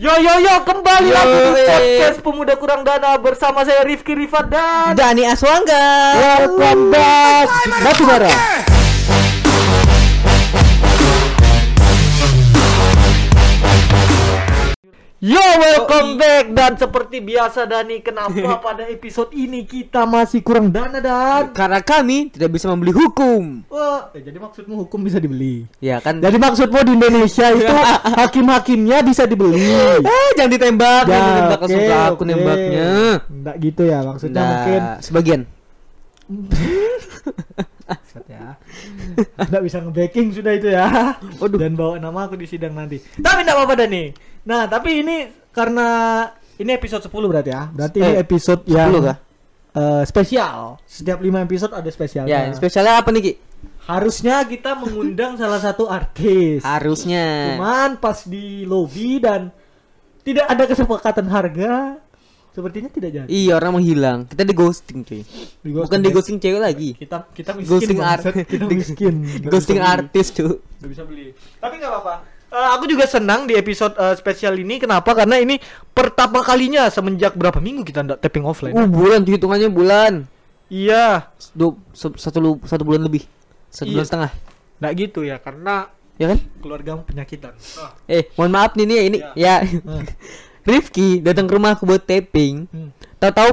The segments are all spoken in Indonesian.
Yo yo yo kembali Yo, lagi di podcast Pemuda Kurang Dana bersama saya Rifki Rifat dan Dani Aswangga. Welcome back Batubara. Yo welcome back dan seperti biasa Dani kenapa pada episode ini kita masih kurang dana dan Karena kami tidak bisa membeli hukum. Wah, eh, jadi maksudmu hukum bisa dibeli. Ya kan. Jadi maksudmu di Indonesia itu hakim-hakimnya bisa dibeli. Eh, jangan ditembak, jangan ditembak oke, langsung ke aku oke. nembaknya. Enggak gitu ya maksudnya Nah, mungkin sebagian. Set ya. Enggak bisa nge-backing sudah itu ya. Waduh. Dan bawa nama aku di sidang nanti. Tapi enggak apa-apa Dani. Nah, tapi ini karena ini episode 10 berarti ya. Berarti ini Eh, episode yang 10 kah? eh, spesial. Setiap 5 episode ada spesialnya. Ya, ini spesialnya apa nih, Ki? Harusnya kita mengundang salah satu artis. Harusnya. Cuman pas di lobby dan tidak ada kesepakatan harga, sepertinya tidak jadi. Iya, orang menghilang. Kita di ghosting, cuy. Di Bukan di ghosting cewek lagi. Kita kita miskin. Ghosting art. bangsat. Kita miskin. Ghosting artis, cuy. Nggak bisa beli. Tapi nggak apa-apa. Eh, aku juga senang di episode eh, spesial ini. Kenapa? Karena ini pertama kalinya semenjak berapa minggu kita ndak tapping offline. Uh, bulan hitungannya bulan. Iya, Du, satu satu bulan lebih. Satu Iya. bulan setengah. nggak gitu ya karena Ya kan? keluarga penyakitan. Eh, mohon maaf nih nih ini ya. Rifki datang ke rumah aku buat tapping. Hmm. Tahu-tahu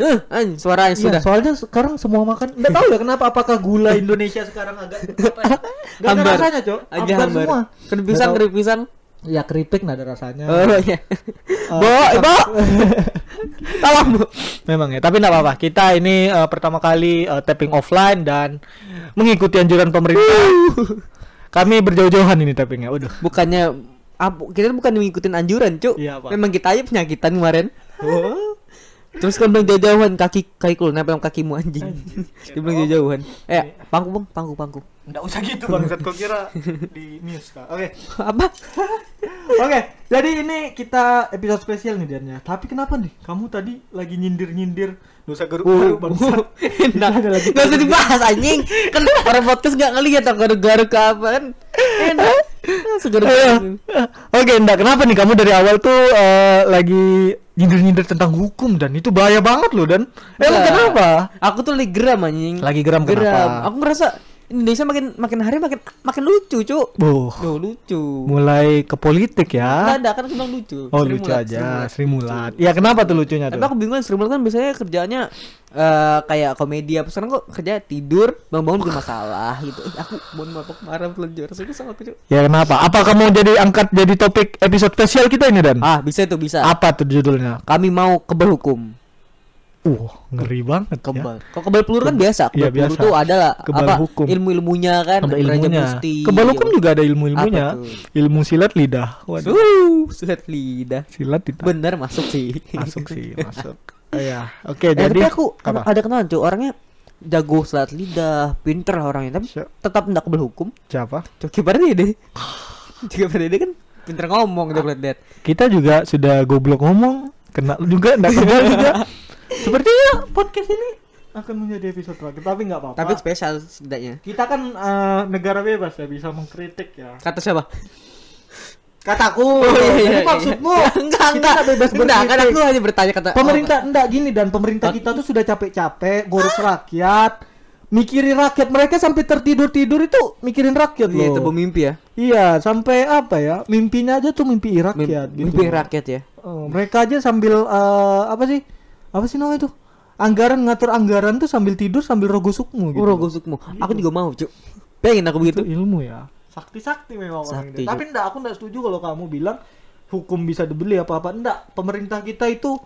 eh an suaranya Iya, sudah soalnya sekarang semua makan nggak tahu ya kenapa apakah gula Indonesia sekarang agak apa ya? Nggak ada rasanya, Cok. Agak Hambar semua. Keripik pisang. Ya keripik nggak ada rasanya. Oh iya. Bo, pisang. Ibu. Tolong, Bu. Memang ya, tapi enggak apa-apa. Kita ini eh, pertama kali eh, tapping offline dan mengikuti anjuran pemerintah. Kami berjauh-jauhan ini tappingnya. Waduh. Bukannya apa kita bukan ngikutin anjuran, Cuk. Iya, Pak. Memang kita aja penyakitan kemarin. Terus kan bilang jauh-jauhan kaki kaki lu nempel sama kakimu anjing. Dia bilang jauh-jauhan. Eh, pangku, Bang, pangku, pangku. Enggak usah gitu, Bang. Kau kira di news Kak. Oke. Apa? Oke, jadi ini kita episode spesial nih Dian ya. Tapi kenapa nih? Kamu tadi lagi nyindir-nyindir dosa garuk-garuk bangsa. Enak. Ada lagi. Gak usah dibahas anjing. Kan orang podcast gak ngeliat aku garuk-garuk apa kan. Enak. Segar Oke, enggak kenapa nih? Kamu dari awal tuh eh, lagi nyindir-nyindir tentang hukum dan. Itu bahaya banget loh dan. Emang kenapa? Aku tuh lagi geram anjing. Lagi geram. kenapa? Aku ngerasa Indonesia makin makin hari makin makin lucu, Cuk. Boh, Duh, lucu. mulai ke politik ya. Nggak ada kan aku bilang lucu. Oh Sri lucu Mulat, aja, Sri Mulat. Sri Mulat. Ya kenapa tuh lucunya Tapi tuh? aku bingung Sri Mulat kan biasanya kerjaannya eh kayak komedi apa sekarang kok kerja tidur bangun-bangun bikin masalah gitu. Eh, aku mohon maaf aku marah pelunjur. Rasanya sama aku, Cuk. Ya kenapa? Apa kamu jadi angkat jadi topik episode spesial kita ini dan? Ah, bisa tuh bisa. Apa tuh judulnya? Kami mau kebal hukum. Uh, ngeri banget Kebal. Kalau kebal peluru kan biasa. Kebal Iya, peluru biasa. tuh ada lah Kebal apa hukum. ilmu-ilmunya kan, Ada Raja ilmunya. Musti. Kebal hukum juga ada ilmu-ilmunya. Ilmu silat lidah. Waduh. Uh, sulit lidah. Silat lidah. Bener masuk sih. Masuk sih, masuk. Oh, Iya. Oke, Eh, jadi tapi aku apa? ada kenalan cuy orangnya jago selat lidah, pinter orangnya, tapi Siap. tetap tidak kebal hukum. Siapa? Coki deh. Coki deh kan pinter ngomong dia lihat Kita juga sudah goblok ngomong, kena juga enggak kebal juga. Sepertinya podcast ini akan menjadi episode terakhir, tapi nggak apa-apa. Tapi spesial setidaknya. kita kan eh, negara bebas ya bisa mengkritik ya. Kata siapa? Kataku. Oh, iya, iya, Jadi iya. maksudmu enggak kita enggak nggak bebas enggak kan berkritik. aku hanya bertanya kata Pemerintah enggak gini dan pemerintah Oh. kita tuh sudah capek-capek ngurus rakyat, mikirin rakyat mereka sampai tertidur-tidur itu mikirin rakyat Iya, loh. itu mimpi ya. Iya, sampai apa ya? Mimpinya aja tuh mimpi rakyat gitu. Mimpi rakyat ya. Eh, mereka aja sambil eh, apa sih? Apa sih namanya itu? Anggaran ngatur anggaran tuh sambil tidur sambil rogo sukmu gitu. Oh, rogo sukmu. Aku juga mau, Cuk. Pengen aku begitu. Itu ilmu ya. Sakti-sakti memang orang Sakti, ini. Tapi enggak, aku enggak setuju kalau kamu bilang hukum bisa dibeli apa-apa. Enggak, pemerintah kita itu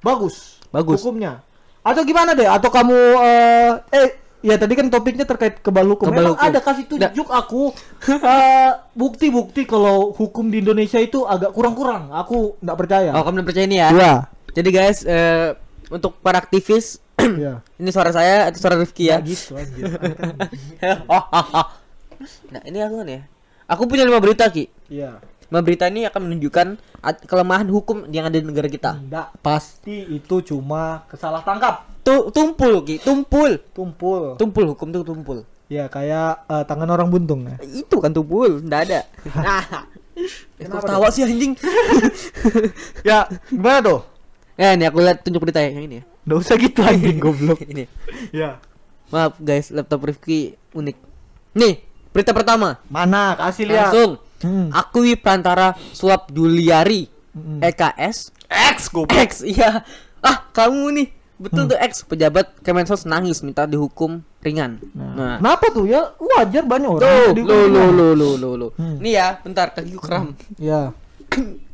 bagus. Bagus. Hukumnya. Atau gimana deh? Atau kamu eh eh ya tadi kan topiknya terkait kebal hukum. Kebal Memang hukum. ada kasih Nggak. tunjuk aku eh, bukti-bukti kalau hukum di Indonesia itu agak kurang-kurang. Aku enggak percaya. Oh, kamu percaya ini ya? Iya. Jadi guys, eh, untuk para aktivis Iya. ini suara saya atau suara Rifki ya? Nggak gitu anjir. nah, ini aku nih. Aku punya lima berita, Ki. Iya. Lima berita ini akan menunjukkan kelemahan hukum yang ada di negara kita. Enggak, pasti itu cuma kesalah tangkap. Tu- tumpul, Ki, tumpul. Tumpul. Tumpul hukum tuh tumpul. Ya kayak eh, tangan orang buntung ya. Itu kan tumpul, enggak ada. Kenapa tawa sih anjing? Ya, gimana tuh? Ya ini aku lihat tunjuk berita ya, yang ini ya. Nggak usah gitu anjing goblok. ini. Ya. Maaf guys, laptop Rifki unik. Nih, berita pertama. Mana? Kasih lihat. Langsung. Hmm. Akui perantara suap Juliari Hmm. EKS X goblok. X iya. Ah, kamu nih. Betul tuh X pejabat Kemensos nangis minta dihukum ringan. Nah, Kenapa tuh ya? Wajar banyak orang. tuh, lo lo lo lo lo lo. Hmm. Nih ya, bentar kakiku kram. Ya.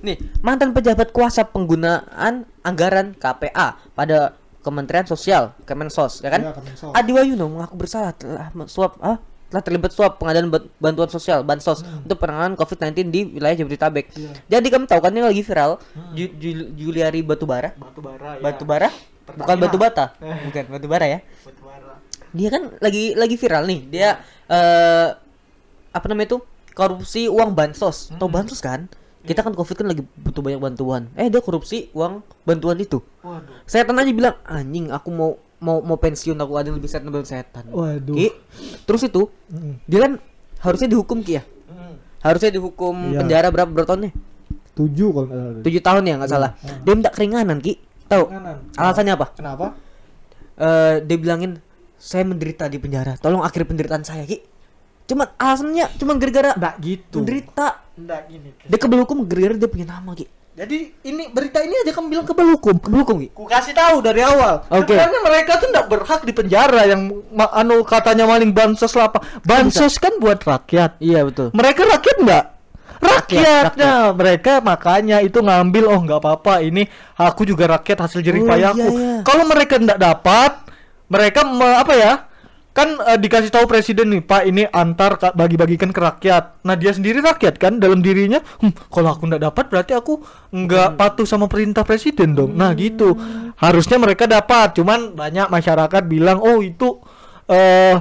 Nih, mantan pejabat kuasa penggunaan anggaran KPA pada Kementerian Sosial Kemensos, ya kan? Kemensos. Adi Wayuno mengaku bersalah telah men- suap ah, telah terlibat suap pengadaan ban- bantuan sosial bansos untuk penanganan COVID-19 di wilayah Jabodetabek. Hmm. Hmm. Jadi kamu tahu kan yang lagi viral Ju- Ju- Juliari Batubara? Batu bara ya. Batu bara? Bukan batu bata. Eh. Bukan batu bara ya. Batu bara. Dia kan lagi lagi viral nih. Dia eh apa namanya itu? Korupsi uang bansos. Tahu bansos kan? Kita kan Covid kan lagi butuh banyak bantuan. Eh dia korupsi uang bantuan itu. Waduh. Setan aja bilang, "Anjing, aku mau mau mau pensiun aku ada yang lebih setan daripada setan." Waduh. Ki. Terus itu Mm. dia kan harusnya dihukum Ki ya. Harusnya dihukum Iya. penjara berapa berapa? Tujuh kalau nggak salah. Tujuh tahun ya nggak salah. Dia minta keringanan Ki. Tahu? Alasannya apa? Kenapa? eh dia bilangin saya menderita di penjara. Tolong akhiri penderitaan saya, Ki. Cuman alasannya cuma gara-gara Enggak gitu. menderita. Enggak gini. Dia kebel hukum gara-gara dia punya nama, Ki. Jadi ini berita ini aja kamu bilang kebal hukum. Kebel hukum, Ki. Ku kasih tahu dari awal. Oke. Sebenarnya mereka tuh enggak berhak di penjara yang anu katanya maling bansos lah apa. Bansos kan buat rakyat. Iya, betul. Mereka rakyat enggak? Rakyat, Rakyatnya mereka makanya itu ngambil oh nggak apa-apa ini aku juga rakyat hasil jerih Oh, payahku. iya, iya. Kalau mereka enggak dapat mereka me- apa ya? Kan eh, dikasih tahu presiden nih, Pak, ini antar ka- bagi-bagikan ke rakyat. Nah, dia sendiri rakyat kan dalam dirinya, "Hmm, kalau aku enggak dapat berarti aku enggak patuh sama perintah presiden dong. Nah, gitu. Harusnya mereka dapat, cuman banyak masyarakat bilang, "Oh, itu eh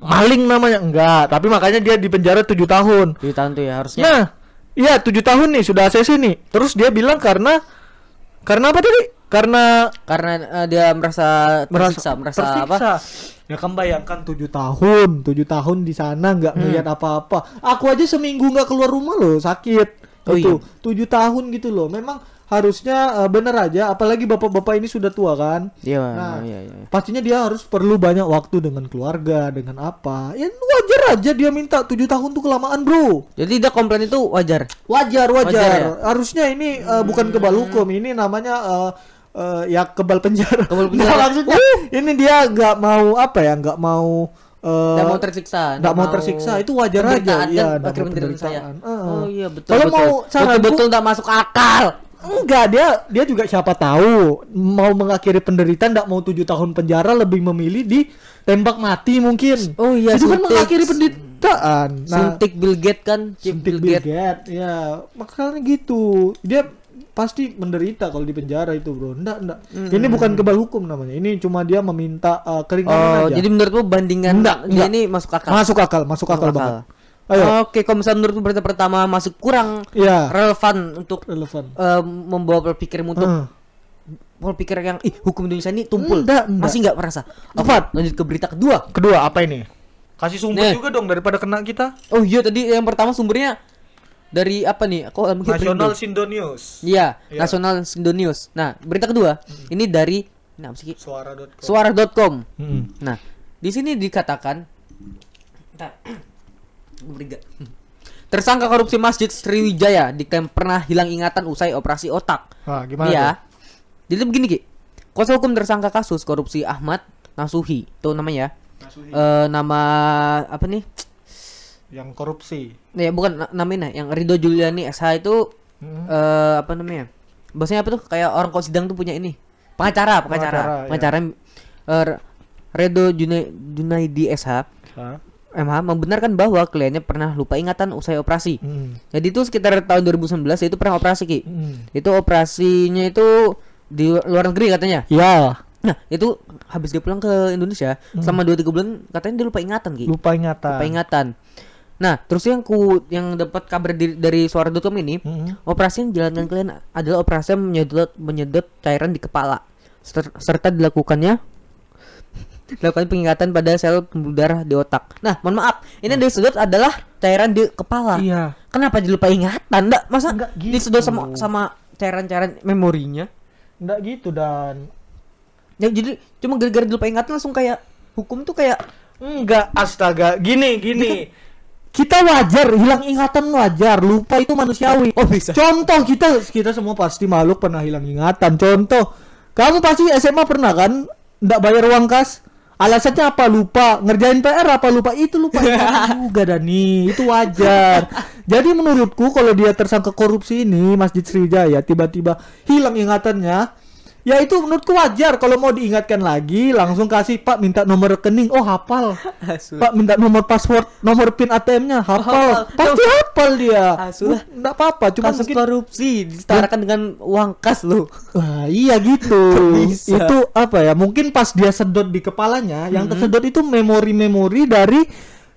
maling namanya." Enggak, tapi makanya dia di penjara tujuh tahun. Tujuh tahun tuh ya harusnya. Nah, iya tujuh tahun nih sudah ACC nih. Terus dia bilang karena karena apa tadi? Karena Karena eh, dia merasa tersiksa, merasa, apa? Ya kan bayangkan tujuh tahun, tujuh tahun di sana nggak Hmm. ngeliat apa-apa. Aku aja seminggu nggak keluar rumah loh, sakit. Oh itu tujuh tahun gitu loh. Memang harusnya eh, bener aja. Apalagi bapak-bapak ini sudah tua kan. Iya, Nah, iya, iya. Pastinya dia harus perlu banyak waktu dengan keluarga, dengan apa. Ya wajar aja dia minta tujuh tahun tuh kelamaan bro. Jadi dia komplain itu wajar. Wajar, wajar. Wajar ya? Harusnya ini eh, bukan kebal hukum, ini namanya eh, eh, ya kebal penjara. Kebal Nah, penjara. maksudnya ini dia nggak mau apa ya, nggak mau eh, Nggak mau tersiksa. nggak mau tersiksa, itu wajar aja. Iya, nggak akhir mau penderitaan saya. Heeh. Oh iya betul. Kalau betul. mau saranku- betul-betul nggak masuk akal. Enggak, dia dia juga siapa tahu mau mengakhiri penderitaan nggak mau tujuh tahun penjara lebih memilih di tembak mati mungkin. Oh iya, itu kan mengakhiri penderitaan. Nah, Suntik Bill Gates kan, suntik Bill Bill Gates. Gates, ya makanya gitu. Dia pasti menderita kalau di penjara itu, Bro. Enggak, enggak. Ini bukan kebal hukum namanya. Ini cuma dia meminta uh, keringanan Oh, aja. jadi menurutmu bandingan Enggak, dia enggak. ini masuk akal? masuk akal, masuk akal Masuk banget. akal. Ayo. Oke, kalau misalnya menurutmu berita pertama masuk kurang Iya, relevan untuk relevan. eh, membawa pola pikirmu untuk Heeh. pola pikir yang ih hukum Indonesia ini tumpul. Enggak, enggak. Masih nggak merasa. Oke, Tepat. lanjut ke berita kedua. Kedua apa ini? Kasih sumber Nih. juga dong daripada kena kita. Oh iya tadi yang pertama sumbernya dari apa nih? Kok lagi Nasional merinding? Sindo News. Iya, Iya. Nasional Indo News. Nah, berita kedua ini dari ini apa sih? Ki? Suara.com. Suara.com. Hmm. Nah, di sini dikatakan Bentar. Tersangka korupsi Masjid Sriwijaya diklaim pernah hilang ingatan usai operasi otak. Wah, gimana? Iya. tuh? Jadi begini, Ki. Kuasa hukum tersangka kasus korupsi Ahmad Nasuhi, itu namanya. Nasuhi. Eh nama apa nih? Yang korupsi. Ya bukan na- namanya, yang Ridho Juliani SH itu Hmm. eh apa namanya? Bahasanya apa tuh? Kayak orang kalau sidang tuh punya ini. Pengacara, pengacara. Pengacara, Pengacara, eh, Ridho Junai- Junaidi SH Hah? MH membenarkan bahwa kliennya pernah lupa ingatan usai operasi. Hmm. Jadi itu sekitar tahun 2019 itu pernah operasi Ki. Hmm. Itu operasinya itu di luar negeri katanya. Ya, Nah, itu habis dia pulang ke Indonesia selama 2 3 bulan katanya dia lupa ingatan Ki. lupa ingatan. Lupa ingatan. Nah, terus yang ku yang dapat kabar di- dari suara.com ini, Hmm. operasi yang dijalankan klien adalah operasi yang menyedot menyedot cairan di kepala Ser- serta dilakukannya dilakukan pengingatan pada sel pembuluh darah di otak. Nah, mohon maaf, ini yang disedot adalah cairan di kepala. Iya. Kenapa jadi lupa ingatan? Enggak, masa Nggak gitu. disedot sama sama cairan-cairan memorinya? Enggak gitu dan Ya jadi cuma gara-gara lupa ingatan langsung kayak hukum tuh kayak enggak astaga. Gini, gini. Kita wajar hilang ingatan wajar, lupa itu manusiawi. Oh, bisa. Contoh kita kita semua pasti makhluk pernah hilang ingatan. Contoh, kamu pasti SMA pernah kan enggak bayar uang kas? Alasannya apa? Lupa. Ngerjain PR apa lupa? Itu lupa juga Dani. Itu wajar. Jadi menurutku kalau dia tersangka korupsi ini Masjid Sriwijaya tiba-tiba hilang ingatannya, ya itu menurutku wajar kalau mau diingatkan lagi langsung kasih Pak minta nomor rekening. Oh, hafal. Pak minta nomor password, nomor PIN ATM-nya hafal. Hafal. Pasti hafal dia. Asul. Enggak apa-apa, cuma kasus mungkin korupsi disetarakan dengan uang kas lo. Wah, iya gitu. Bisa. itu apa ya? Mungkin pas dia sedot di kepalanya, yang tersedot itu memori-memori dari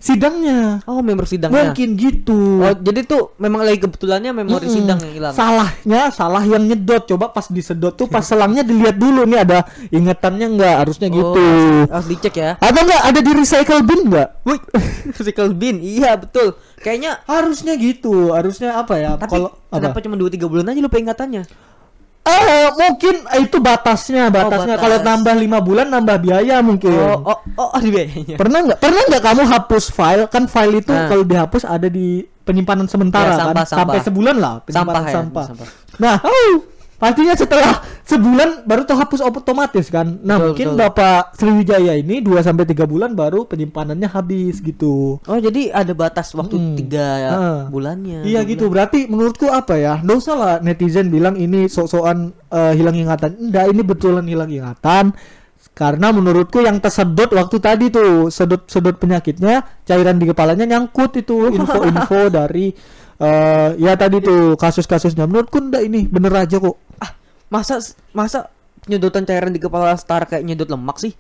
sidangnya. Oh, member sidangnya. Mungkin gitu. Oh, jadi tuh memang lagi kebetulannya memori Mm-mm. sidang yang hilang. Salahnya salah yang nyedot. Coba pas disedot tuh pas selangnya dilihat dulu nih ada ingetannya enggak, harusnya Oh, gitu. Harus dicek ya. Atau enggak ada di recycle bin enggak? Wih, recycle bin. Iya, betul. Kayaknya Harusnya gitu. Harusnya apa ya? tapi Kalau kenapa apa? cuma 2 3 bulan aja lupa ingatannya? Eh, mungkin itu batasnya, batasnya. batas. Kalau nambah lima bulan nambah biaya mungkin. Oh, oh, oh, ada biayanya. Pernah nggak? Pernah nggak kamu hapus file? Kan file itu Nah. kalau dihapus ada di penyimpanan sementara Ya, sampah, kan, sampai sampah. sebulan lah penyimpanan Sampah ya, sampah. sampah. Nah, pastinya setelah sebulan baru terhapus otomatis kan. Nah, Betul, mungkin betul. Bapak Sriwijaya ini 2 sampai 3 bulan baru penyimpanannya habis gitu. Oh, jadi ada batas waktu Mm-mm. tiga Ah. bulannya. Iya gitu. bulan. Berarti menurutku apa ya? Nggak usah lah netizen bilang ini sok-sokan eh, hilang ingatan. Enggak, ini betulan hilang ingatan. Karena menurutku yang tersedot waktu tadi tuh sedot-sedot penyakitnya cairan di kepalanya nyangkut itu info-info dari eh ya tadi tuh kasus-kasusnya. Menurutku enggak ini bener aja kok. Ah, masa masa penyedotan cairan di kepala star kayak nyedot lemak sih?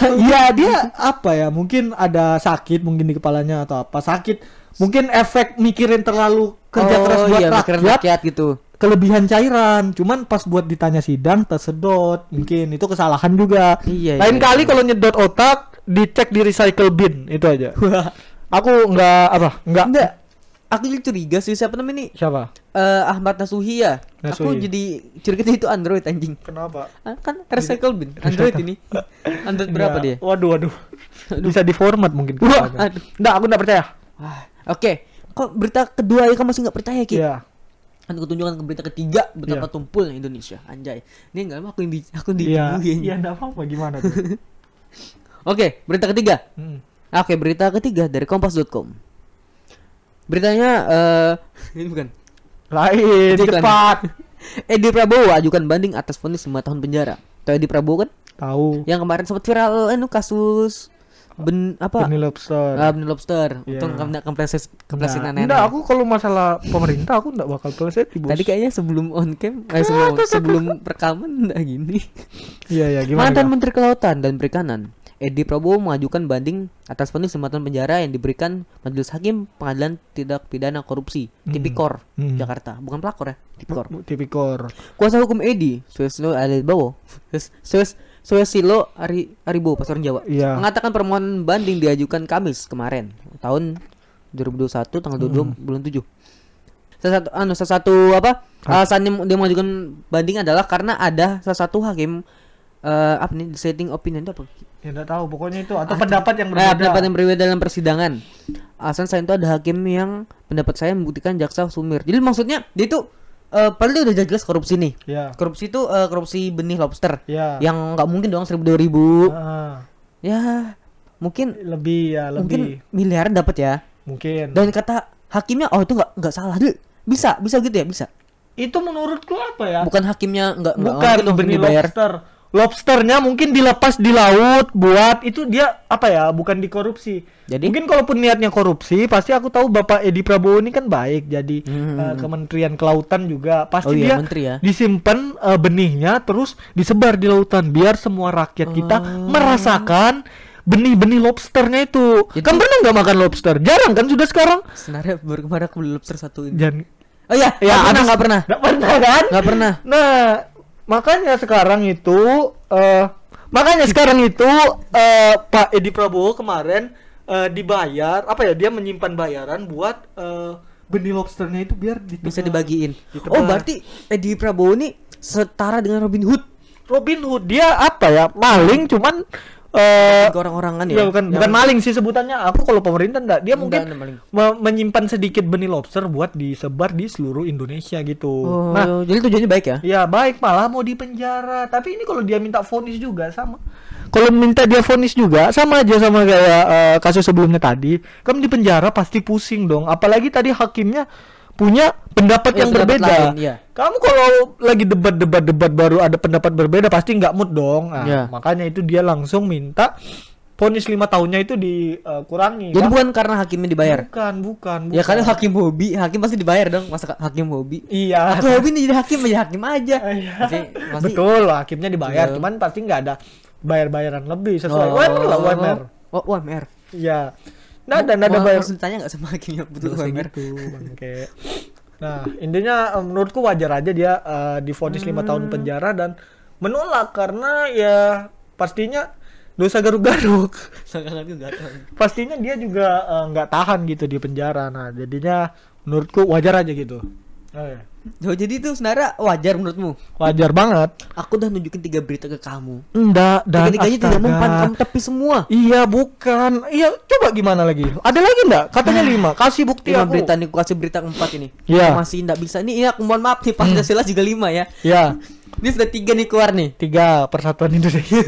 Iya dia apa ya? Mungkin ada sakit mungkin di kepalanya atau apa sakit. Mungkin efek mikirin terlalu kerja oh, keras buat iya, rakyat rakyat gitu. kelebihan cairan cuman pas buat ditanya sidang tersedot mungkin itu kesalahan juga Iya, lain iya, kali iya. kalau nyedot otak dicek di recycle bin itu aja aku nggak apa nggak Enggak. Aku jadi curiga sih siapa namanya nih? siapa Eh Ahmad Nasuhi ya. Aku Nasuhi. jadi curiga itu Android anjing. kenapa Ah, kan recycle bin. Android ini. Android berapa dia? waduh waduh bisa diformat mungkin Wah, kepalanya. aduh. nggak aku nggak percaya Wah, Oke. Kok berita kedua ya kamu masih nggak percaya Ki? Iya. Kan aku tunjukkan ke berita ketiga betapa Iya. tumpulnya Indonesia. Anjay. Ini enggak lama aku yang di aku iya ditungguin. iya nggak apa-apa gimana tuh Oke, berita ketiga. Hmm. Oke, berita ketiga dari kompas.com. Beritanya eh ini bukan. lain Itu iklan. cepat Edi Prabowo ajukan banding atas vonis 5 tahun penjara. Tahu Edi Prabowo kan? tahu Yang kemarin sempat viral anu kasus ben apa? benih lobster Ah, benih lobster. Iya. Untung kamu enggak kempleset kemplesin Nah, nenek. enggak, aku kalau masalah pemerintah aku enggak bakal pleset bos. Tadi kayaknya sebelum on cam, eh, sebelum sebelum rekaman enggak gini. Iya ya gimana? Mantan? Menteri Kelautan dan Perikanan Edi Prabowo mengajukan banding atas vonis 5 tahun penjara yang diberikan Majelis Hakim Pengadilan Tindak Pidana Korupsi Hmm. Tipikor Hmm. Jakarta bukan pelakor ya Tipikor Tipikor. Kuasa hukum Edi Suesilo Alibowo Sues Sues Suesilo Ari Aribo pas orang Jawa Iya. mengatakan permohonan banding diajukan Kamis kemarin tahun 2021 tanggal 22 Hmm. bulan 7 salah satu anu salah satu apa alasan dia dia mengajukan banding adalah karena ada salah satu hakim eh apa nih dissenting opinion itu apa? Ya enggak tahu, pokoknya itu atau Ah, pendapat yang Eh, berbeda. pendapat yang berbeda dalam persidangan. Alasan saya itu ada hakim yang pendapat saya membuktikan jaksa sumir. Jadi maksudnya dia itu eh padahal dia udah jelas korupsi nih. Ya. Korupsi itu eh, korupsi benih lobster. Ya. Yang nggak mungkin dong seribu dua ribu. Ah, Ya mungkin lebih ya, mungkin lebih. miliaran dapat ya. Mungkin. Dan kata hakimnya oh itu nggak nggak salah deh. Bisa bisa gitu ya bisa. itu menurutku apa ya? Bukan hakimnya nggak nggak Bukan mungkin dong benih dibayar. lobster. Lobsternya mungkin dilepas di laut buat itu dia apa ya? Bukan dikorupsi. Jadi? mungkin kalaupun niatnya korupsi, pasti aku tahu Bapak Edi Prabowo ini kan baik. Jadi Hmm. eh, Kementerian Kelautan juga pasti Oh iya, dia menteri ya. disimpan eh, benihnya terus disebar di lautan biar semua rakyat kita Oh. merasakan benih-benih lobsternya itu. Jadi- Kan pernah nggak makan lobster? Jarang kan sudah sekarang. Sebenarnya baru kemarin aku beli lobster satu ini. Jangan Oh iya, Ya, nggak pernah nggak pernah. nggak pernah kan? Nggak pernah. Nah, makanya sekarang itu eh Makanya sekarang itu eh, Pak Edi Prabowo kemarin eh, dibayar apa ya? Dia menyimpan bayaran buat eh, benih lobsternya itu biar. Bisa dibagiin. Ditebar. Oh, berarti Edi Prabowo ini setara dengan Robin Hood. Robin Hood dia apa ya? Maling cuman eh Ke orang-orangan ya. ya bukan Yang- bukan maling sih sebutannya. Aku kalau pemerintah enggak, dia Enggak, mungkin me- menyimpan sedikit benih lobster buat disebar di seluruh Indonesia gitu. Oh, Nah, jadi tujuannya baik ya? Ya baik malah mau dipenjara Tapi ini kalau dia minta vonis juga sama Kalau minta dia vonis juga sama aja sama kayak eh, kasus sebelumnya tadi Kamu di penjara pasti pusing dong Apalagi tadi hakimnya punya pendapat Iya, yang pendapat berbeda lain, iya. Kamu kalau lagi debat-debat-debat baru ada pendapat berbeda pasti nggak mood dong nah, Iya. Makanya itu dia langsung minta vonis lima tahunnya itu dikurangi Jadi Kan? bukan karena hakimnya dibayar. Bukan, bukan, Ya bukan. karena hakim hobi, hakim pasti dibayar dong. Masa hakim hobi? Iya Aku hobi nih jadi hakim ya hakim aja. Iya. Pasti- pasti- Betul, hakimnya dibayar, Betul. cuman pasti nggak ada bayar-bayaran lebih sesuai Oh. UMR lah UMR. Oh, UMR. Iya. Nggak ada, nggak ada bayar. Mau ditanya nggak sama hakimnya betul Nggak usah UMR? gitu, bangke. Nah, intinya eh, menurutku wajar aja dia eh, divonis lima tahun Hmm. penjara dan menolak karena ya pastinya dosa garuk-garuk. Pastinya dia juga eh, nggak tahan gitu di penjara. Nah, jadinya menurutku wajar aja gitu. Eh, Oh, jadi itu sebenarnya wajar menurutmu? wajar banget. Aku udah nunjukin tiga berita ke kamu. Enggak, dan Tiga-tiganya tidak mempan kamu tapi semua. Iya bukan. Iya coba gimana lagi? Ada lagi enggak? Katanya lima. Kasih bukti Lima aku. berita nih, aku kasih berita keempat ini. Iya. Masih nggak bisa. Nih, ini aku mohon maaf nih, Pancasila juga lima ya. Ya Ini sudah tiga nih keluar nih. tiga persatuan Indonesia.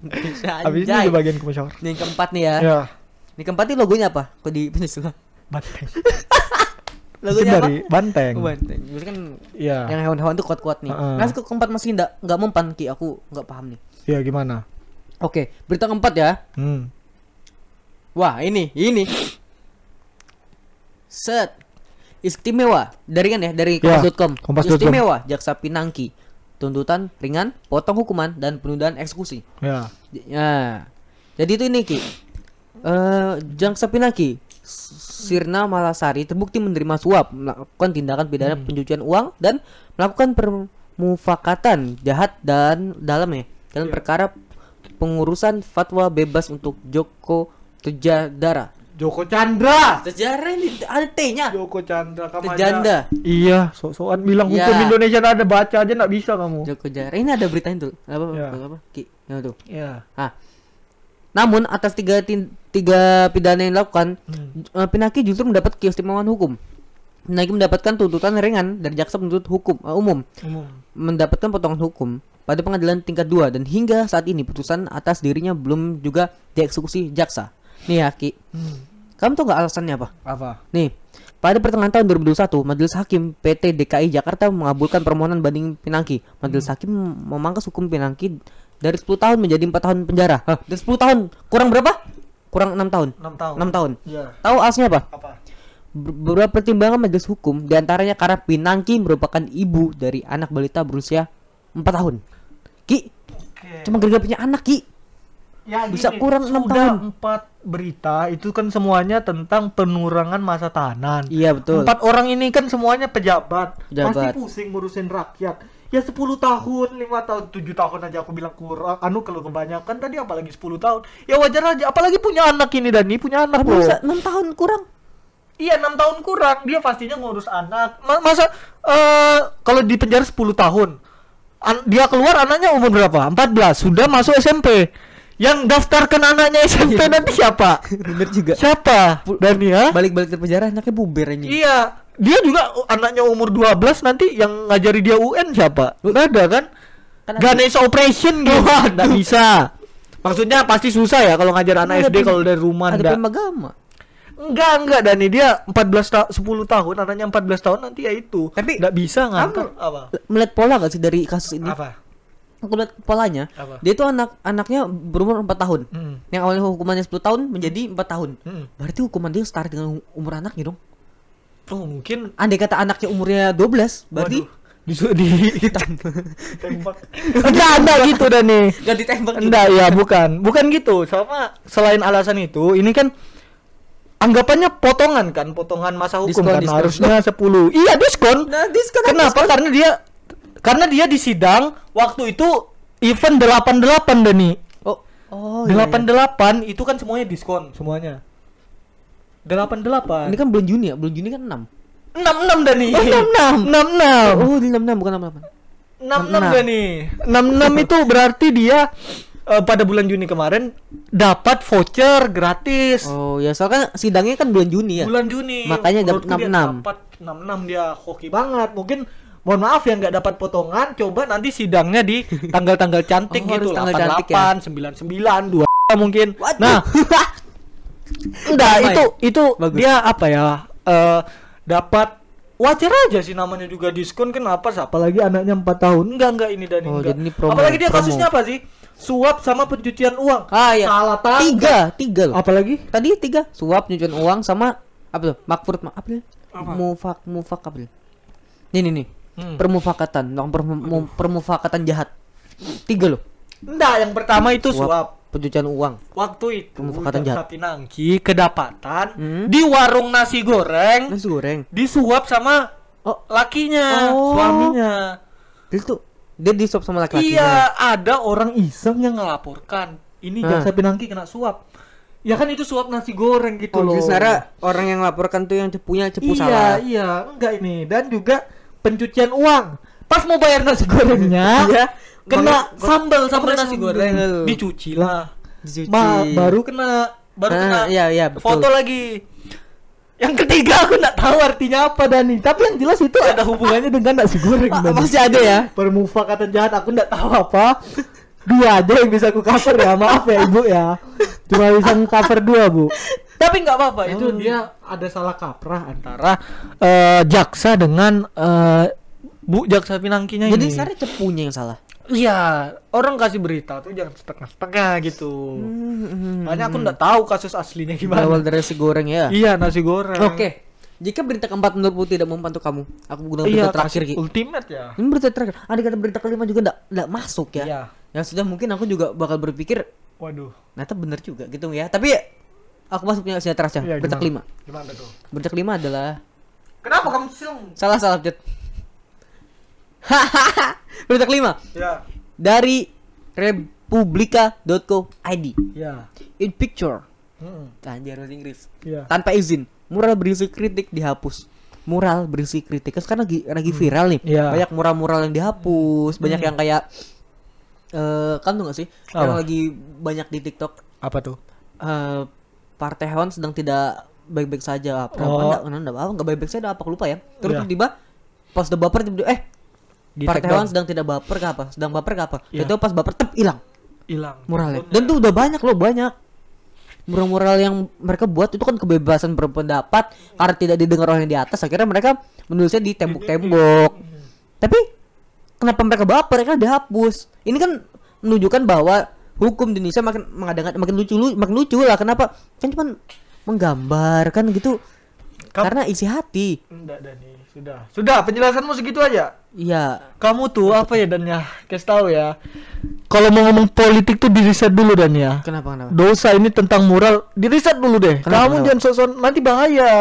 Habis ini di bagian. Ini yang keempat nih ya. Ya. Ini keempat nih logonya apa? Kok di Pancasila? Banteng. Logonya Itu apa? dari banteng. Oh, banteng. Kan Iya. yang hewan-hewan tuh kuat-kuat nih. Heeh. Nah, ke keempat masih nggak nggak mempan ki. Aku nggak paham nih. Iya gimana? Oke, berita keempat ya. Hmm. Wah, ini, ini. Set. Istimewa. Dari kan ya, dari Ya, kompas.com. kompas.com. Istimewa Jaksa Pinangki. Tuntutan ringan, potong hukuman dan penundaan eksekusi. Ya. Jadi itu ini Ki. Eh Jaksa Pinangki Sirna Malasari terbukti menerima suap, melakukan tindakan pidana Hmm. pencucian uang dan melakukan permufakatan jahat dan dalam ya dalam Ya. perkara pengurusan fatwa bebas untuk Joko Tejadara. Joko Chandra. Tejadara ini ada T-nya. Joko Chandra kamu Tejanda. Iya, sok-sokan bilang Ya. hukum Indonesia ada baca aja nggak bisa kamu. Joko Tejadara. Ini ada berita itu. Apa Ya. apa, apa? Ki. Ya tuh. Iya. Ah. Namun atas tiga tiga pidana yang dilakukan, Hmm. eh, Pinaki justru mendapat keistimewaan hukum. Pinaki mendapatkan tuntutan ringan dari jaksa penuntut hukum eh, umum, Umum. mendapatkan potongan hukum pada pengadilan tingkat 2 dan hingga saat ini putusan atas dirinya belum juga dieksekusi jaksa. Nih ya, Ki. Hmm. Kamu tahu nggak alasannya apa? Apa? Nih, pada pertengahan tahun 2021, Majelis Hakim PT DKI Jakarta mengabulkan permohonan banding Pinangki. Majelis Hakim memangkas hukum Pinangki dari 10 tahun menjadi 4 tahun penjara. Hah, dari 10 tahun kurang berapa? Kurang 6 tahun. 6 tahun. 6 tahun. Iya. Tahu alasannya apa? Apa? Ber- Beberapa pertimbangan majelis hukum di antaranya karena Pinangki merupakan ibu dari anak balita berusia 4 tahun. Ki, Oke. cuma gara-gara punya anak Ki. Ya, Bisa gini, kurang enam tahun. empat berita itu kan semuanya tentang penurunan masa tahanan. Iya betul. Empat orang ini kan semuanya pejabat. Pejabat. Pasti pusing ngurusin rakyat. Ya 10 tahun, 5 tahun, 7 tahun aja aku bilang kurang. Anu kalau kebanyakan tadi apalagi 10 tahun. Ya wajar aja. Apalagi punya anak ini Dani, punya anak loh. bisa 6 tahun kurang. Iya 6 tahun kurang. Dia pastinya ngurus anak. Ma- masa eh kalau di penjara 10 tahun. An- dia keluar anaknya umur berapa? 14. Sudah masuk SMP. Yang daftarkan anaknya SMP nanti siapa? Bener juga. Siapa? Dani ya? Balik-balik dari penjara anaknya buber aja. Iya, dia juga anaknya umur 12 nanti yang ngajari dia UN siapa? Nggak ada kan? Kan Ganesha Operation gitu. Nggak bisa. Maksudnya pasti susah ya kalau ngajar anak Ada SD kalau dari rumah ada enggak. pemagama. Enggak, enggak Dani dia 14 ta 10 tahun, anaknya 14 tahun nanti ya itu. Tapi- enggak bisa ngantor Kamu- apa? Melihat pola gak sih dari kasus ini? Apa? Aku lihat polanya. Apa? Dia tuh anak anaknya berumur 4 tahun. Hmm. Yang awalnya hukumannya 10 tahun menjadi 4 tahun. Hmm. Berarti hukuman dia setara dengan umur anaknya dong. Oh, mungkin Andai kata anaknya umurnya 12, berarti Waduh, di di ditembak. enggak, enggak gitu Dani. gak ditembak juga. Enggak, ya bukan. Bukan gitu. Sama selain alasan itu, ini kan anggapannya potongan kan, potongan masa hukum Diskon, kan diskon. harusnya 10. Iya, diskon. Nah, diskon Kenapa? Karena dia karena dia di sidang waktu itu event 88 Dani. Oh. Oh. iya, iya. 88 itu kan semuanya diskon semuanya. 88. Ini kan bulan Juni ya? Bulan Juni kan 6. 66 Dani. Oh, 66. 66. Oh, di 66 bukan 68. 66 Dani. 66 itu berarti dia eh, pada bulan Juni kemarin dapat voucher gratis. Oh, ya soalnya kan sidangnya kan bulan Juni ya. Bulan Juni. Makanya dapat Menurutku dia 66. Dapat 66 dia hoki banget. Mungkin mohon maaf ya nggak dapat potongan. Coba nanti sidangnya di tanggal-tanggal cantik Oh, gitu. tanggal cantik ya? 88, 99, 2 mungkin. Waduh. Nah, enggak itu itu Bagus. dia apa ya? eh dapat wajar aja sih namanya juga diskon kenapa sih? apalagi anaknya 4 tahun enggak enggak ini dan Oh, enggak jadi ini promo, apalagi dia promo. kasusnya apa sih suap sama pencucian uang Ah, iya. salah tangkap Tiga, tiga loh. apalagi Tadi tiga, suap, pencucian uang sama apa tuh? Makfur ma- apa? Mufak, mufak apa? Nih nih nih. Hmm. Permufakatan, permu- mu- permufakatan jahat. Tiga loh. enggak yang pertama itu suap pencucian uang. waktu itu Pemufakatan jahat. Pinangki kedapatan Hmm. di warung nasi goreng Nasi goreng. disuap sama Oh, lakinya Oh. suaminya dia tuh dia disuap sama laki-lakinya. iya ada orang iseng yang ngelaporkan ini Hah. jaksa pinangki kena suap ya kan itu suap nasi goreng gitu Oh, loh sebenarnya orang yang laporkan tuh yang cepunya cepu iya salah. iya enggak ini dan juga pencucian uang pas mau bayar nasi gorengnya Iya. Kena sambal sambal nasi goreng dicuci lah Dicuci. Ma- baru kena baru Ah, kena iya, iya, betul. foto lagi yang ketiga aku nggak tahu artinya apa Dani tapi yang jelas itu ada hubungannya dengan nasi goreng Dani. masih ada ya? permufakatan jahat aku nggak tahu apa dua aja yang bisa aku cover ya maaf ya ibu ya cuma bisa cover dua bu tapi nggak apa-apa itu Oh. dia ada salah kaprah antara eh, jaksa dengan eh, bu jaksa pinangkinya Jadi ini sebenarnya cepunya yang salah. Iya orang kasih berita tuh jangan setengah-setengah gitu Hmm, makanya aku nggak tahu kasus aslinya gimana Berawal dari nasi goreng ya. iya nasi goreng Oke. Jika berita keempat menurutmu tidak membantu kamu, aku gunakan iya berita terakhir Ki. ultimate ya Ini berita terakhir. Ada kata berita kelima juga enggak enggak masuk ya. Iya. Ya sudah mungkin aku juga bakal berpikir waduh ternyata benar juga gitu ya. Tapi aku masuk punya sinetron aja. Iya, berita gimana? kelima. gimana tuh Berita kelima adalah kenapa kamu silang salah salah Jet. berita kelima ya dari republika.co.id. ya In picture, Hmm, anjir bahasa Inggris. ya Tanpa izin, mural berisi kritik dihapus. Mural berisi kritik kan sekarang lagi lagi viral nih. Iya. Banyak mural-mural yang dihapus, banyak yang kayak eh kan tuh gak sih? Yang Apa? lagi banyak di TikTok apa tuh eh partai hewan sedang tidak baik-baik saja apa Oh. enggak enggak apa enggak baik-baik saja apa aku lupa ya terus Iya. tiba-tiba pas udah baper tiba-tiba eh Di take hewan sedang tidak baper ke apa? Sedang baper ke apa? Iya. itu pas baper tep hilang. Hilang. Contohnya. dan tuh udah banyak loh banyak. Mural-mural yang mereka buat itu kan kebebasan berpendapat. Karena tidak didengar oleh yang di atas akhirnya mereka menulisnya di tembok-tembok. Tapi kenapa mereka baper? Karena dihapus. Ini kan menunjukkan bahwa hukum di Indonesia makin mengadakan makin lucu lu makin lucu lah. Kenapa? Kan cuma menggambar kan gitu. Kam- karena isi hati. Enggak Dani sudah. Sudah penjelasanmu segitu aja? Iya. Kamu tuh apa ya Dan ya kasih tahu ya. Kalau mau ngomong politik tuh diriset dulu Dan ya kenapa kenapa? Dosa ini tentang moral diriset dulu deh. Kenapa, kamu kenapa? jangan sok nanti bahaya.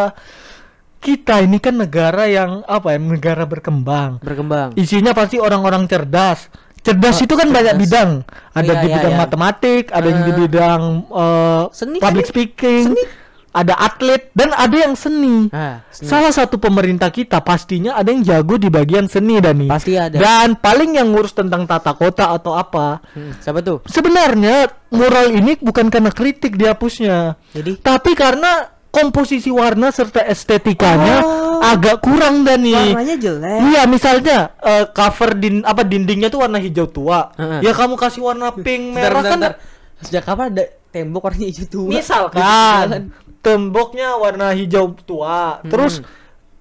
Kita ini kan negara yang apa ya negara berkembang. Berkembang. Isinya pasti orang-orang cerdas. Cerdas Oh, itu kan banyak cerdas. bidang. Ada Iya, di iya, bidang iya. matematik ada yang di Eh, bidang eh, seni public kan? speaking. Seni. Ada atlet dan ada yang seni ah seni. Salah satu pemerintah kita pastinya ada yang jago di bagian seni Dani. Pasti ada. Dan paling yang ngurus tentang tata kota atau apa. Hmm, siapa tuh Sebenarnya mural ini bukan karena kritik dihapusnya, jadi tapi karena komposisi warna serta estetikanya Oh. agak kurang Dani. warnanya jelek Iya, misalnya eh, cover din apa dindingnya tuh warna hijau tua. Heeh. Ya kamu kasih warna pink Bentar, merah bentar, kan bentar. Sejak kapan ada tembok warnanya hijau tua? misalkan temboknya warna hijau tua, Hmm. terus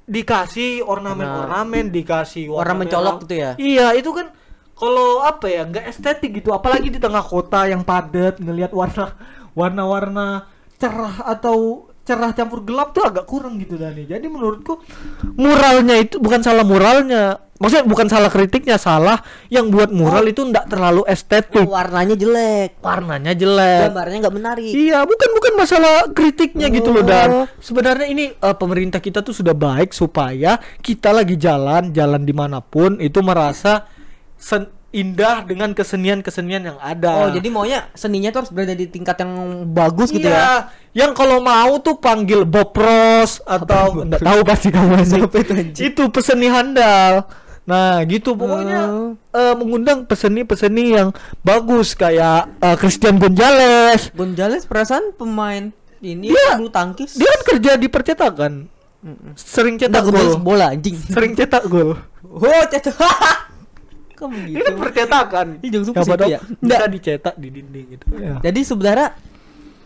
dikasih ornamen-ornamen, dikasih Warna warna mencolok merah. gitu ya? Iya, itu kan kalau apa ya, nggak estetik gitu, apalagi di tengah kota yang padat ngelihat warna warna-warna cerah atau cerah campur gelap tuh agak kurang gitu Dani. Jadi menurutku muralnya itu bukan salah muralnya. Maksudnya bukan salah kritiknya, salah yang buat mural itu nggak terlalu estetik. warnanya jelek. Warnanya jelek. Gambarnya nggak menarik. Iya, bukan bukan masalah kritiknya gitu loh dan Oh. sebenarnya ini eh, pemerintah kita tuh sudah baik supaya kita lagi jalan jalan di mana pun itu merasa sen- indah dengan kesenian-kesenian yang ada. Oh, jadi maunya seninya tuh harus berada di tingkat yang bagus gitu Iya, ya. Yang kalau mau tuh panggil Bob Ross atau enggak tahu pasti kamu itu? Itu peseni handal. Nah, gitu pokoknya Oh. eh, mengundang peseni-peseni yang bagus kayak eh, Christian Gonzalez. Gonzales perasaan pemain ini Iya. bulu tangkis. Dia kan kerja di percetakan. Sering cetak Gonzales gol. bola anjing. Sering cetak gol. Oh, cetak. Kamu gitu. Ini percetakan. Ih, jangan suka ya. Bisa dicetak di dinding gitu. Ya. Jadi sebenarnya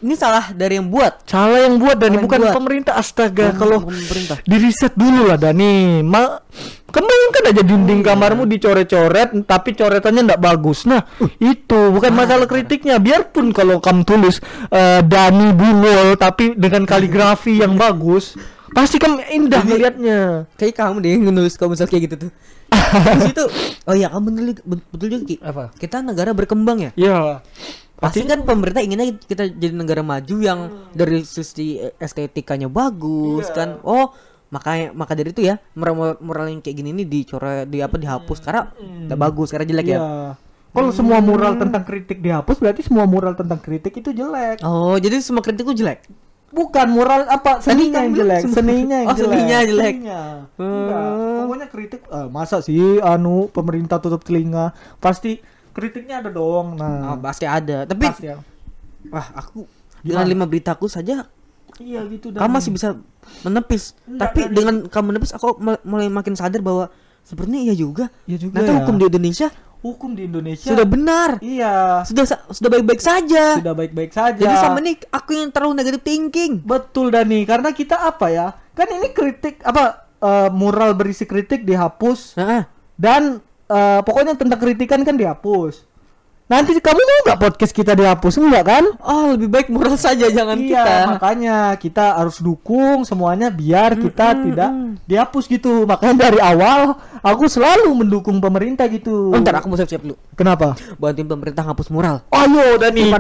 ini salah dari yang buat. Salah yang buat Dani yang bukan buat. pemerintah astaga kalau pemerintah. di riset dulu lah Dani. Ma kan aja dinding Oh, iya. kamarmu dicoret-coret tapi coretannya ndak bagus. Nah, itu bukan masalah kritiknya. Biarpun kalau kamu tulis eh, Dani Bungol tapi dengan kaligrafi yang bagus, pasti kamu indah melihatnya. Kayak kamu deh yang nulis misal kayak gitu tuh. Terus itu oh iya kamu betul, betul juga Ki. Apa? Kita negara berkembang ya. Ya. Pasti kan pemerintah inginnya kita jadi negara maju yang dari sisi estetikanya bagus Iya. kan. Oh, makanya maka dari itu ya moral moral yang kayak gini nih dicoret di apa dihapus karena udah bagus karena jelek ya. Iya. Kalau semua mural tentang kritik dihapus berarti semua mural tentang kritik itu jelek. Oh, jadi semua kritik itu jelek. Bukan mural apa seninya kan yang jelek, seninya yang Oh, jelek. seninya jelek. Seninya. Hmm. Pokoknya kritik ah, masa sih anu pemerintah tutup telinga? Pasti kritiknya ada dong. Oh, Nah, pasti ada. Tapi pasti ya. wah, aku Gimana? dengan lima beritaku saja Iya gitu kamu masih bisa menepis. Enggak, Tapi Dani. dengan kamu menepis aku mul- mulai makin sadar bahwa sebenarnya iya juga. Iya juga Nanti ya. hukum di Indonesia hukum di Indonesia sudah benar. Iya. Sudah sudah baik-baik saja. Sudah baik-baik saja. Jadi sama nih aku yang terlalu negatif thinking. Betul Dani, karena kita apa ya? Kan ini kritik apa eh, mural berisi kritik dihapus Heeh. dan eh, pokoknya tentang kritikan kan dihapus. Nanti kamu mau nggak podcast kita dihapus enggak kan? Oh, lebih baik moral saja jangan iya, kita. makanya kita harus dukung semuanya biar kita mm, tidak mm. dihapus gitu. Makanya dari awal aku selalu mendukung pemerintah gitu. Oh, ntar aku mau siap-siap dulu. Kenapa? Bantuin pemerintah hapus mural. Ayo Dani.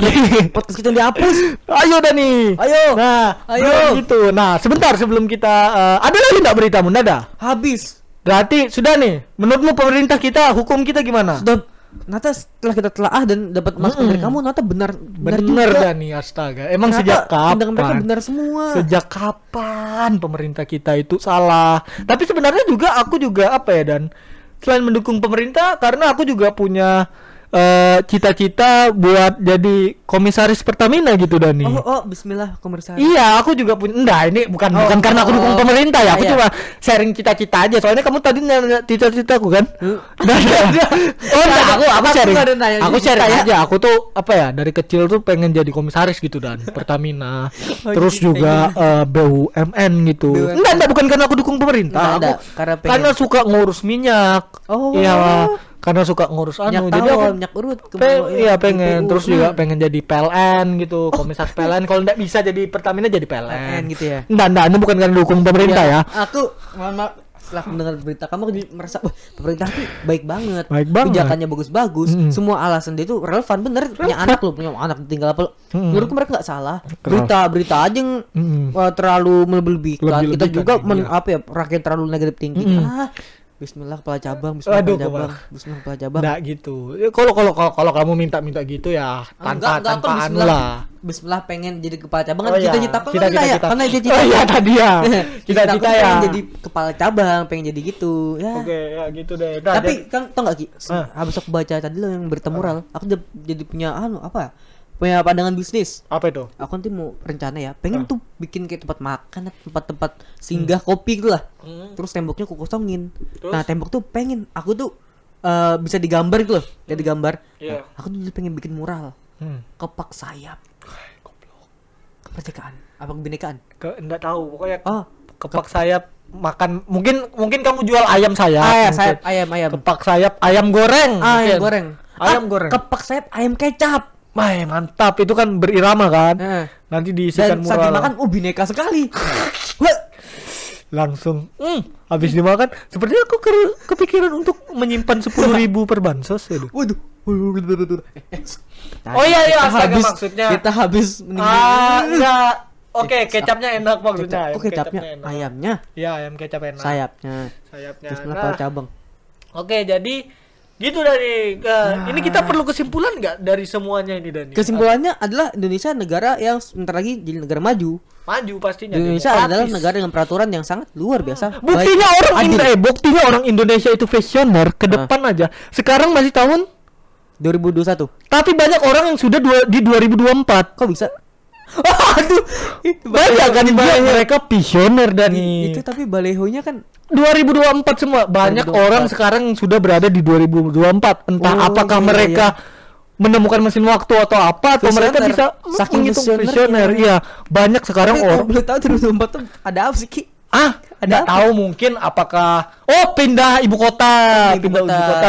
Podcast kita dihapus. Ayo Dani. Ayo. Nah, Ayo. gitu. Nah, sebentar sebelum kita eh, ada lagi enggak berita Bunda ada? Habis. Berarti sudah nih. Menurutmu pemerintah kita hukum kita gimana? Sudah Nata setelah kita telaah dan dapat masukan dari kamu Nata benar benar, Bener juga. Dani astaga. Emang Ternyata sejak tindakan mereka kapan? benar semua. Sejak kapan pemerintah kita itu salah? Tapi sebenarnya juga aku juga apa ya dan selain mendukung pemerintah karena aku juga punya eh, cita-cita buat jadi komisaris Pertamina gitu Dani. Oh, oh, bismillah komisaris. Iya, aku juga punya. Enggak, ini bukan Oh, bukan karena aku dukung oh. pemerintah ya. Aku Iya. cuma sharing cita-cita aja. Soalnya kamu tadi nanya cita-citaku kan? Hmm. Nggak ada. oh, enggak, aku aku sharing. Aku sharing ya. aja. Aku tuh apa ya? Dari kecil tuh pengen jadi komisaris gitu dan Pertamina. Oh, Terus jadi juga eh, BUMN gitu. BUMN. Enggak, enggak bukan karena aku dukung pemerintah. Nggak ada, Aku karena pengen- karena suka ngurus minyak. Oh. Iya, karena suka ngurus anu. Minyak Jadi aku minyak urut, ke Pe- iya ya, pengen terus juga pengen jadi PLN gitu komisaris PLN kalau nggak bisa jadi Pertamina jadi PLN, PLN gitu ya. Enggak, enggak, ini bukan karena dukung pemerintah ya. Aku mohon maaf setelah mendengar berita kamu aku jadi merasa wah pemerintah tuh baik banget. Baik banget. Kebijakannya bagus-bagus. Semua alasan dia itu relevan bener. Punya anak lo, punya anak tinggal apa. Mm-mm. Menurutku mereka nggak salah. Berita-berita aja yang uh, terlalu melebih-lebihkan. Kita juga men- iya. apa ya rakyat terlalu negatif tinggi. Ah, Bismillah kepala cabang, Bismillah Aduh, kepala cabang, kepala. Bismillah kepala cabang. Enggak gitu. Ya, Kalau kalau kalau kamu minta-minta gitu ya tanpa enggak, enggak, tanpa anu bismillah, lah. Bismillah pengen jadi kepala cabang Oh kan iya, cita-cita aku cita-cita kan ya, kita. karena cita-cita. Oh iya tadi ya. Cita-cita ya. pengen jadi kepala cabang, pengen jadi gitu. Ya. Oke, ya gitu deh. Nah, Tapi kan tau gak Ki? Habis aku baca tadi lo yang berita moral, aku jadi punya anu apa? Ya? Punya pandangan bisnis. apa itu? Aku nanti mau rencana ya, pengen Ah. tuh bikin kayak tempat makan, tempat-tempat singgah kopi gitu lah. Hmm. Terus temboknya aku kosongin. Terus? Nah, tembok tuh pengen aku tuh eh, bisa digambar gitu loh, kayak digambar. Iya. Nah, aku tuh pengen bikin mural Hmm. kepak sayap kemerdekaan, apa kebinekaan? Ke enggak tahu pokoknya Oh, kepak sayap makan mungkin mungkin kamu jual ayam sayap. ayam mungkin. Ah, sayap ayam ayam. Kepak sayap ayam goreng. Ah, ayam mungkin. goreng. Ayam Ah, goreng. Kepak sayap ayam kecap. Wah, mantap. Itu kan berirama kan. Heeh. Nanti diisikan Dan saking mural. makan, oh bineka sekali. Wah, langsung hmm, habis dimakan sepertinya aku ke- kepikiran untuk menyimpan sepuluh ribu per bansos ya, Duh. Waduh. Eh, eh, Oh iya, iya, kita astaga, habis, maksudnya. Kita habis meninggal. ah enggak oke kecapnya enak maksudnya Kecap. Oh, kecapnya enak. ayamnya, iya ayam kecap enak sayapnya. sayapnya Bismillah Nah, cabang. oke jadi Gitu Dani. Eh, Ini kita perlu kesimpulan nggak dari semuanya ini Dani? Kesimpulannya adalah Indonesia negara yang sebentar lagi jadi negara maju. maju pastinya. Indonesia demokratis. adalah negara dengan peraturan yang sangat luar biasa. Buktinya baik, orang adil. Indo eh, buktinya orang Indonesia itu visioner ke Ah. depan aja. Sekarang masih tahun 2021. tapi banyak orang yang sudah dua, di 2024. Kok bisa? Aduh, Banyak kan baleho. mereka visioner Dani. Itu tapi balehonya kan 2024 semua banyak 2024. orang sekarang sudah berada di 2024 entah Oh, apakah iya, mereka menemukan mesin waktu atau apa atau mereka Visioner. bisa Saking menghitung visionernya. visioner iya banyak sekarang Tapi orang boleh tahu 2024 tuh ada apa sih Ki? ah Ada tahu mungkin apakah oh pindah ibu kota Ibu pindah kota. ibu kota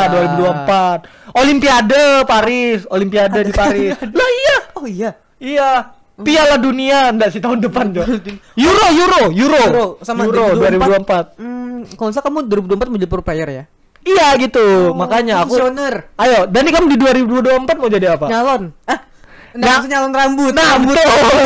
2024 Olimpiade Paris Olimpiade di Paris lah iya Oh iya. iya Piala Dunia enggak sih tahun depan Jo Euro Euro Euro Euro sama Euro 2024 Hmm, kalau nggak salah kamu 2024 menjadi pro player ya? Iya gitu, makanya aku Visioner. Ayo, Dani kamu di 2024 mau jadi apa? Nyalon. Ah. Nah. Nah, nyalon rambut. Nah, rambut.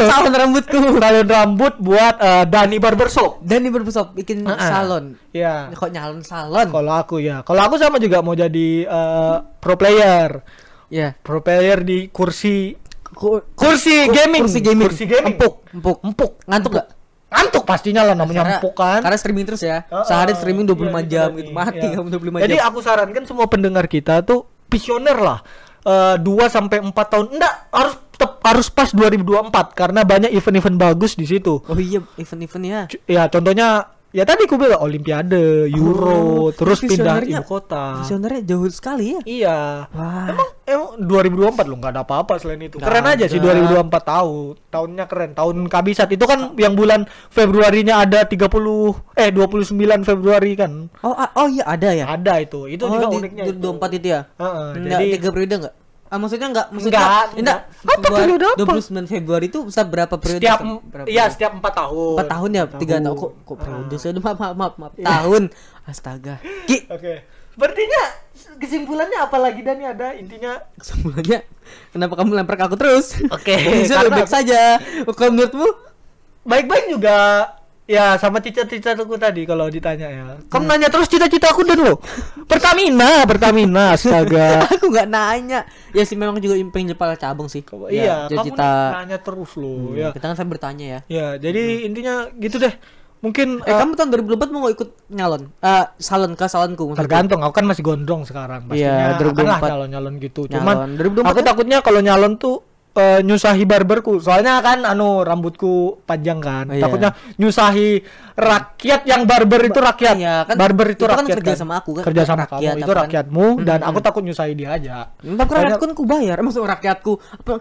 Salon rambutku. Salon rambut buat eh, Dani Barbershop. Dan di berbesok bikin Ah, ah. salon. Iya. Kok nyalon salon? Kalau aku ya, kalau aku sama juga mau jadi eh, pro player. Ya. Pro player di kursi Ku- kursi ku- gaming. Kursi gaming. Kursi gaming. Empuk, empuk. Empuk. Ngantuk gak? Ngantuk pastinya lah namanya empuk kan. Karena streaming terus ya. Heeh. Sehari streaming 25 Iya, jam gitu, gitu. Mati Iya. kamu 25 Jadi jam. aku sarankan semua pendengar kita tuh visioner lah. Eh 2 sampai 4 tahun. Enggak, harus tetap harus pas 2024 karena banyak event-event bagus di situ. Oh iya, event-eventnya. C- Ya contohnya ya tadi aku bilang Olimpiade, Euro, Oh, terus pindah ibu kota. Visionernya jauh sekali ya. Iya. Wah. Emang emang 2024 loh nggak ada apa-apa selain itu. Nggak keren aja sih ada. 2024 tahu. Tahunnya keren. Tahun kabisat itu kan yang bulan Februarinya ada 30 eh 29 Februari kan. Oh, ah, oh iya ada ya. Ada itu. Itu oh, juga di, uniknya. di itu. 24 itu ya. Heeh, Enggak jadi- tiga periode enggak? Ah maksudnya enggak maksudnya Enggak, enggak. enggak. Apa periode apa? 29 Februari itu bisa berapa periode? setiap Berapa iya setiap 4 tahun. Empat tahun ya, tiga tahun kok kok periode sih? Aduh, maaf maaf maaf, maaf. tahun. Astaga. Ki, Oke. Berartinya kesimpulannya apa lagi Dani ada intinya kesimpulannya kenapa kamu lempar ke aku terus? Oke, Bisa karena- baik saja. Kalau menurutmu? baik-baik juga ya sama cita-citaku tadi kalau ditanya ya. Kamu nanya terus cita-cita aku dan lo. Pertamina, Pertamina, astaga. aku nggak nanya. Ya sih memang juga pengen kepala cabang sih. iya, Ya, kamu cita. nanya terus lo. Hmm, Ya. Kita kan saya bertanya ya. Ya, jadi intinya gitu deh. Mungkin Eh eh, kamu tahun 2024 mau ikut nyalon? Eh salon ke salonku tergantung. Aku kan masih gondrong sekarang. Iya, Pastinya lah 2024. nyalon-nyalon gitu. Nyalon. Cuman 2024 aku kan? takutnya kalau nyalon tuh eh, nyusahi barberku. Soalnya kan anu rambutku panjang kan. Oh, iya. Takutnya nyusahi rakyat yang barber itu rakyat. Iya, kan barber itu, itu kan rakyat kerja sama aku kan, Kerja sama rakyat, kamu itu apa kan? rakyatmu dan aku takut nyusahi dia aja. Tapi rakyatku kan ku bayar. Maksud rakyatku apa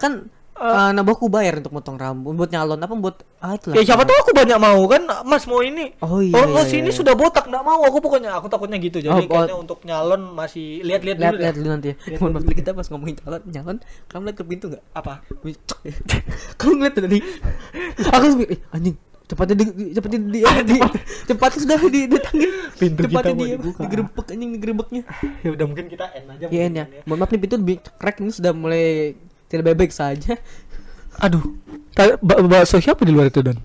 kan eh nabahku bayar untuk motong rambut, buat nyalon apa buat ah itulah. Ya siapa tahu aku banyak mau kan Mas mau ini Oh iya, Oh, iya, sini iya. sudah botak nggak mau aku pokoknya aku takutnya gitu jadi Oh, kayaknya oh. untuk nyalon masih lihat-lihat lihat dulu lihat dulu nanti ya. Mohon maaf kita pas ngomongin nyalon, nyalon, kamu lihat ke pintu enggak? apa kamu ngeliat tadi? Aku eh, anjing cepatnya di, di- cepatnya di, di, cepatnya sudah di ditangin Pintu cepatnya kita mau di dibuka. digerebek anjing digerebeknya ya udah mungkin kita end aja ya mungkin ya mohon maaf nih pintu crack ini sudah mulai tidak baik-baik saja aduh bakso siapa di luar itu dan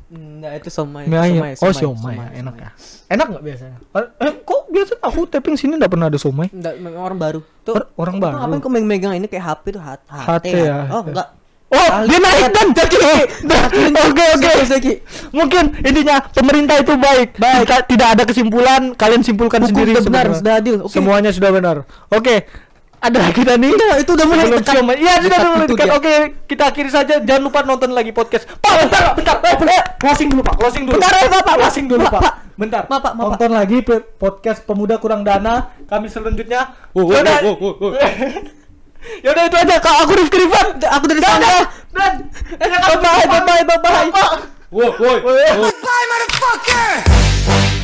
Nah, itu somai. Mie ayam. oh siomay ya, enak ya enak nggak biasanya eh, kok biasa aku tapping sini nggak pernah ada somai Enggak, memang orang baru. Tuh. Or- orang baru. Apa kau megang megang ini kayak HP tuh HT, HT ya. Oh, enggak. Oh, dia naik dan jadi. Oke oke. Mungkin intinya pemerintah itu baik. Baik. tidak ada kesimpulan, kalian simpulkan sendiri sudah benar, sudah adil. Semuanya sudah benar. Oke. Ada lagi Dani? Udah, itu udah mulai siomay. Iya, sudah mulai dekat. Oke, kita akhiri saja. Jangan lupa nonton lagi podcast. Pak, bentar, bentar. Eh, bentar. Closing dulu, Pak. Closing dulu. Bentar, eh, Pak. Closing dulu, Pak. Bentar. Pak, Nonton lagi podcast Pemuda Kurang Dana. Kami selanjutnya. Oh, oh, Yaudah. oh, oh, oh. Yaudah itu aja. Kak, aku Rifki Rifan. Aku dari sana. dan. Bye bye, bye bye, bye bye. Woi, woi. Bye, motherfucker!